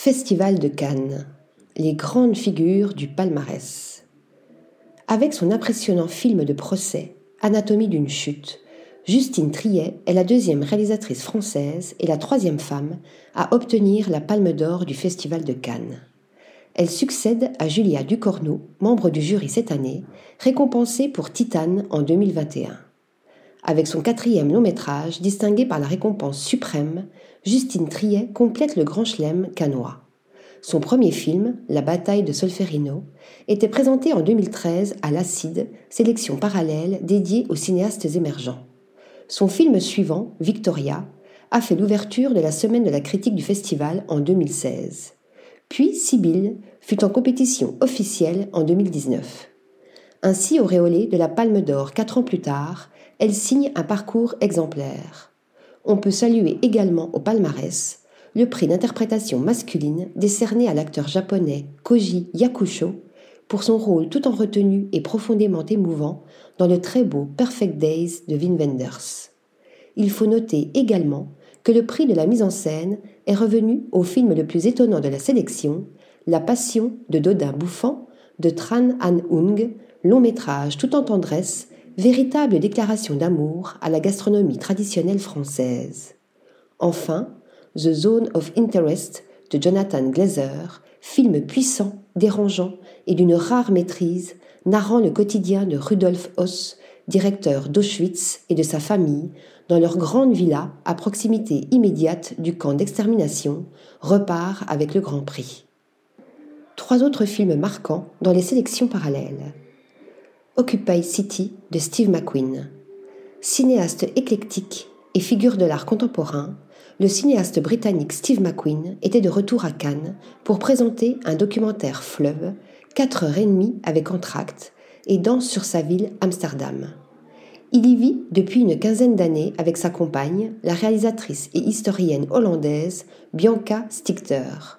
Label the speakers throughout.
Speaker 1: Festival de Cannes. Les grandes figures du palmarès. Avec son impressionnant film de procès, Anatomie d'une chute, Justine Triet est la deuxième réalisatrice française et la troisième femme à obtenir la Palme d'Or du Festival de Cannes. Elle succède à Julia Ducorneau, membre du jury cette année, récompensée pour Titane en 2021. Avec son quatrième long métrage, distingué par la récompense suprême, Justine Triet complète le grand chelem canois. Son premier film, La bataille de Solferino, était présenté en 2013 à l'Acide, sélection parallèle dédiée aux cinéastes émergents. Son film suivant, Victoria, a fait l'ouverture de la semaine de la critique du festival en 2016. Puis Sibylle fut en compétition officielle en 2019. Ainsi auréolée de la Palme d'Or quatre ans plus tard, elle signe un parcours exemplaire. On peut saluer également au palmarès le prix d'interprétation masculine décerné à l'acteur japonais Koji Yakusho pour son rôle tout en retenue et profondément émouvant dans le très beau Perfect Days de Wim Wenders. Il faut noter également que le prix de la mise en scène est revenu au film le plus étonnant de la sélection, La Passion de Dodin Bouffant de Tran Han Ung, long métrage tout en tendresse véritable déclaration d'amour à la gastronomie traditionnelle française. Enfin, The Zone of Interest de Jonathan Glazer, film puissant, dérangeant et d'une rare maîtrise, narrant le quotidien de Rudolf Hoss, directeur d'Auschwitz et de sa famille, dans leur grande villa à proximité immédiate du camp d'extermination, repart avec le Grand Prix. Trois autres films marquants dans les sélections parallèles. Occupy City de Steve McQueen. Cinéaste éclectique et figure de l'art contemporain, le cinéaste britannique Steve McQueen était de retour à Cannes pour présenter un documentaire fleuve, 4 heures et demie avec entracte, et danse sur sa ville Amsterdam. Il y vit depuis une quinzaine d'années avec sa compagne, la réalisatrice et historienne hollandaise Bianca Stichter.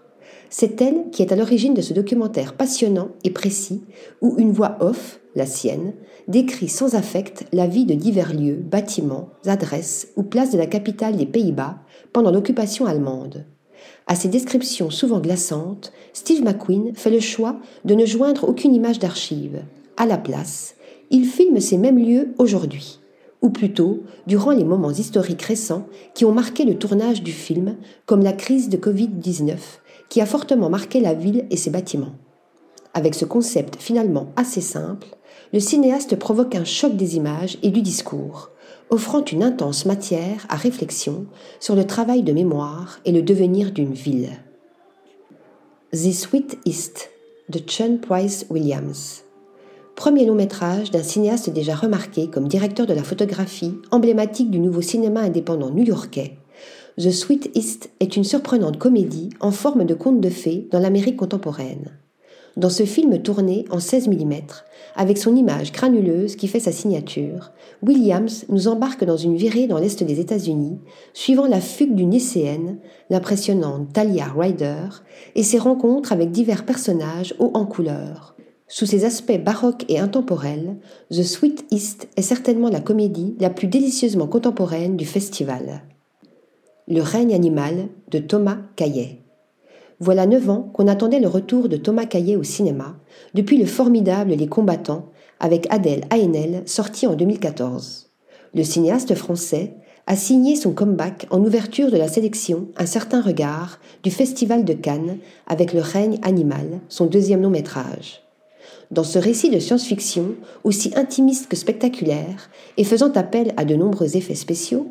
Speaker 1: C'est elle qui est à l'origine de ce documentaire passionnant et précis où une voix off, la sienne, décrit sans affect la vie de divers lieux, bâtiments, adresses ou places de la capitale des Pays-Bas pendant l'occupation allemande. À ces descriptions souvent glaçantes, Steve McQueen fait le choix de ne joindre aucune image d'archive. À la place, il filme ces mêmes lieux aujourd'hui, ou plutôt durant les moments historiques récents qui ont marqué le tournage du film, comme la crise de Covid-19 qui a fortement marqué la ville et ses bâtiments. Avec ce concept finalement assez simple, le cinéaste provoque un choc des images et du discours, offrant une intense matière à réflexion sur le travail de mémoire et le devenir d'une ville. The Sweet East de Chun Price Williams. Premier long métrage d'un cinéaste déjà remarqué comme directeur de la photographie, emblématique du nouveau cinéma indépendant new-yorkais, The Sweet East est une surprenante comédie en forme de conte de fées dans l'Amérique contemporaine. Dans ce film tourné en 16 mm, avec son image granuleuse qui fait sa signature, Williams nous embarque dans une virée dans l'est des États-Unis, suivant la fugue d'une lycéenne, l'impressionnante Talia Ryder, et ses rencontres avec divers personnages hauts en couleur. Sous ses aspects baroques et intemporels, The Sweet East est certainement la comédie la plus délicieusement contemporaine du festival. Le règne animal de Thomas Caillet. Voilà neuf ans qu'on attendait le retour de Thomas Caillet au cinéma, depuis le formidable Les combattants, avec Adèle Haenel, sorti en 2014. Le cinéaste français a signé son comeback en ouverture de la sélection Un certain regard du Festival de Cannes avec Le règne animal, son deuxième long métrage. Dans ce récit de science-fiction, aussi intimiste que spectaculaire, et faisant appel à de nombreux effets spéciaux,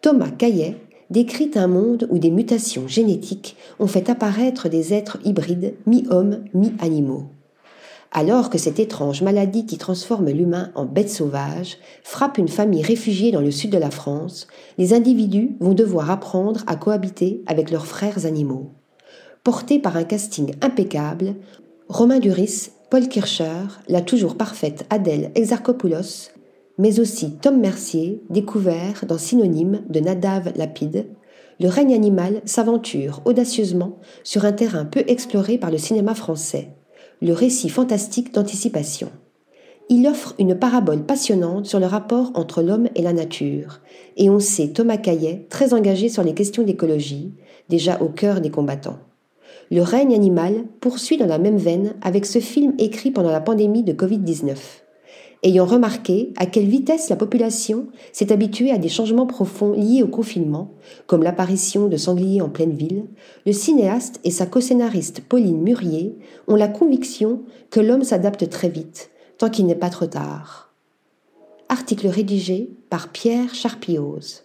Speaker 1: Thomas Caillet décrit un monde où des mutations génétiques ont fait apparaître des êtres hybrides, mi-hommes, mi-animaux. Alors que cette étrange maladie qui transforme l'humain en bête sauvage frappe une famille réfugiée dans le sud de la France, les individus vont devoir apprendre à cohabiter avec leurs frères animaux. Porté par un casting impeccable, Romain Duris, Paul Kircher, la toujours parfaite Adèle Exarchopoulos, mais aussi Tom Mercier, découvert dans Synonyme de Nadav Lapide, le règne animal s'aventure audacieusement sur un terrain peu exploré par le cinéma français, le récit fantastique d'anticipation. Il offre une parabole passionnante sur le rapport entre l'homme et la nature, et on sait Thomas Caillet très engagé sur les questions d'écologie, déjà au cœur des combattants. Le règne animal poursuit dans la même veine avec ce film écrit pendant la pandémie de Covid-19. Ayant remarqué à quelle vitesse la population s'est habituée à des changements profonds liés au confinement, comme l'apparition de sangliers en pleine ville, le cinéaste et sa co-scénariste Pauline Murier ont la conviction que l'homme s'adapte très vite, tant qu'il n'est pas trop tard. Article rédigé par Pierre Charpioz.